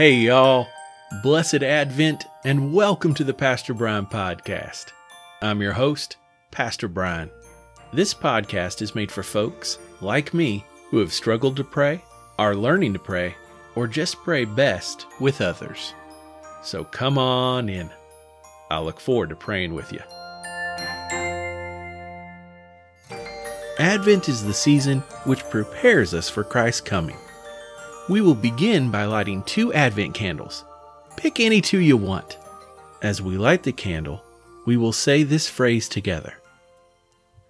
Hey, y'all. Blessed Advent and welcome to the Pastor Brian Podcast. I'm your host, Pastor Brian. This podcast is made for folks like me who have struggled to pray, are learning to pray, or just pray best with others. So come on in. I look forward to praying with you. Advent is the season which prepares us for Christ's coming. We will begin by lighting two Advent candles. Pick any two you want. As we light the candle, we will say this phrase together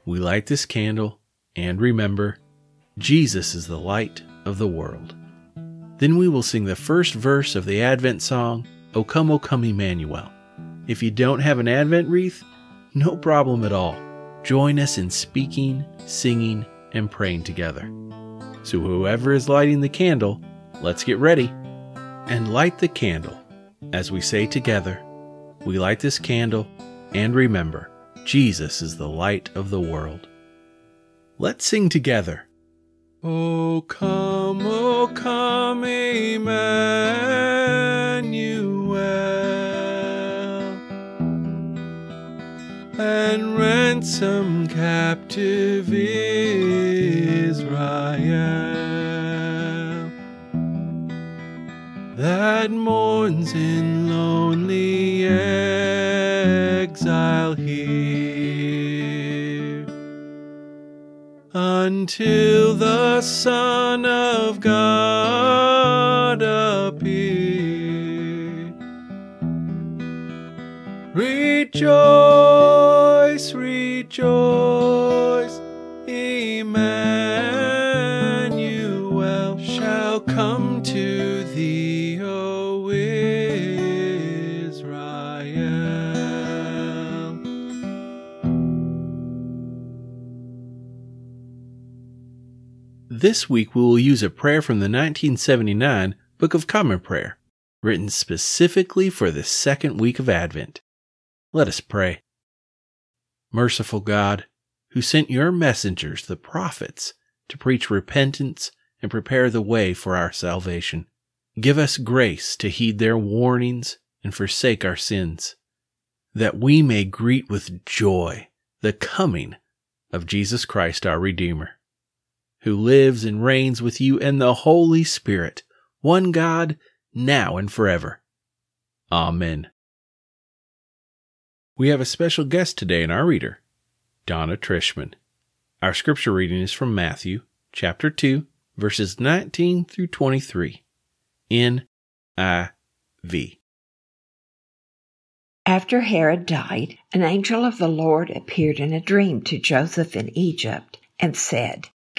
We light this candle and remember, Jesus is the light of the world. Then we will sing the first verse of the Advent song, O Come, O Come, Emmanuel. If you don't have an Advent wreath, no problem at all. Join us in speaking, singing, and praying together. So, whoever is lighting the candle, let's get ready and light the candle. As we say together, we light this candle and remember, Jesus is the light of the world. Let's sing together. Oh, come, oh, come, Emmanuel, and ransom captive Israel that mourns in lonely exile here until the Son of God appear. Rejoice, rejoice, This week we will use a prayer from the 1979 Book of Common Prayer, written specifically for the second week of Advent. Let us pray. Merciful God, who sent your messengers, the prophets, to preach repentance and prepare the way for our salvation, give us grace to heed their warnings and forsake our sins, that we may greet with joy the coming of Jesus Christ our Redeemer, who lives and reigns with you and the Holy Spirit, one God, now and forever. Amen. We have a special guest today in our reader, Donna Trishman. Our scripture reading is from Matthew chapter 2, verses 19 through 23. NIV. After Herod died, an angel of the Lord appeared in a dream to Joseph in Egypt and said,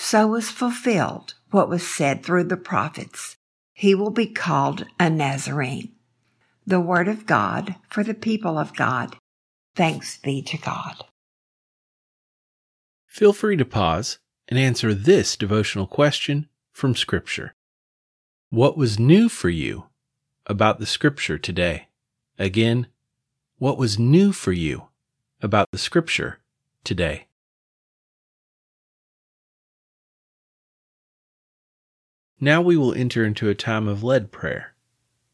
So was fulfilled what was said through the prophets. He will be called a Nazarene. The word of God for the people of God. Thanks be to God. Feel free to pause and answer this devotional question from Scripture. What was new for you about the Scripture today? Again, what was new for you about the Scripture today? Now we will enter into a time of led prayer.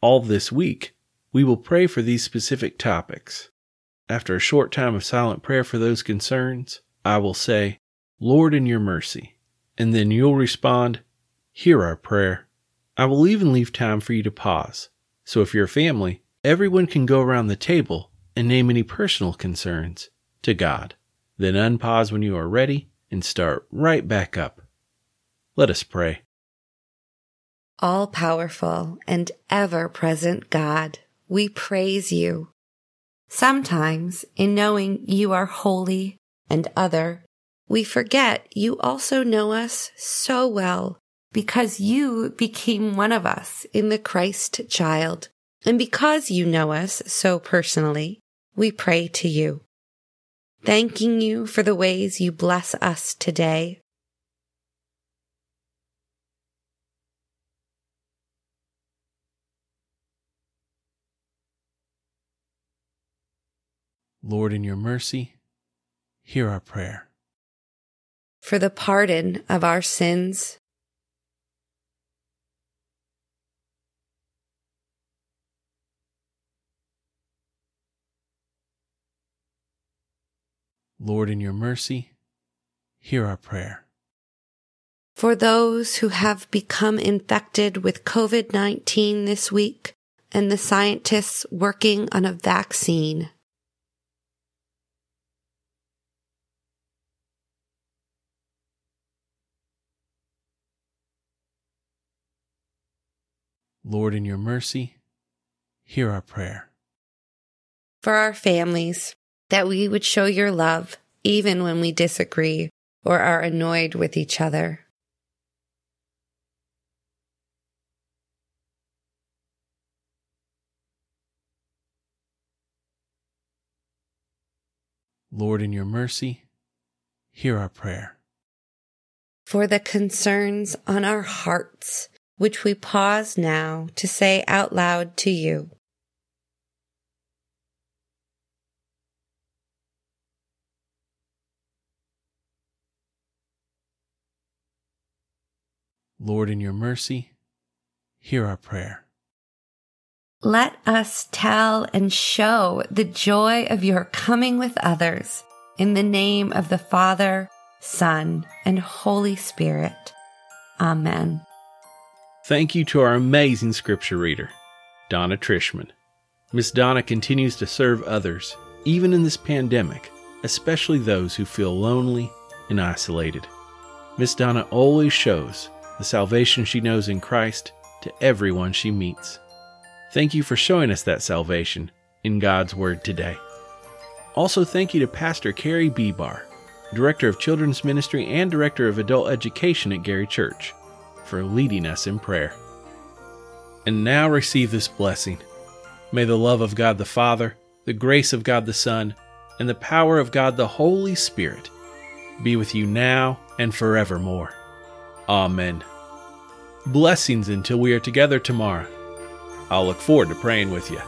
All this week, we will pray for these specific topics. After a short time of silent prayer for those concerns, I will say, Lord, in your mercy. And then you'll respond, Hear our prayer. I will even leave time for you to pause. So if you're a family, everyone can go around the table and name any personal concerns to God. Then unpause when you are ready and start right back up. Let us pray. All powerful and ever present God, we praise you. Sometimes, in knowing you are holy and other, we forget you also know us so well because you became one of us in the Christ child And because you know us so personally, we pray to you, thanking you for the ways you bless us today. Lord, in your mercy, hear our prayer. For the pardon of our sins Lord, in your mercy, hear our prayer. For those who have become infected with COVID 19 this week and the scientists working on a vaccine. Lord, in your mercy, hear our prayer. For our families, that we would show your love even when we disagree or are annoyed with each other. Lord, in your mercy, hear our prayer. For the concerns on our hearts, which we pause now to say out loud to you. Lord, in your mercy, hear our prayer. Let us tell and show the joy of your coming with others in the name of the Father, Son, and Holy Spirit. Amen. Thank you to our amazing scripture reader, Donna Trishman. Miss Donna continues to serve others, even in this pandemic, especially those who feel lonely and isolated. Miss Donna always shows the salvation she knows in Christ to everyone she meets. Thank you for showing us that salvation in God's Word today. Also, thank you to Pastor Carrie Bebar, Director of Children's Ministry and Director of Adult Education at Gary Church, for leading us in prayer. And now receive this blessing. May the love of God the Father, the grace of God the Son, and the power of God the Holy Spirit be with you now and forevermore. Amen. Blessings until we are together tomorrow. I'll look forward to praying with you.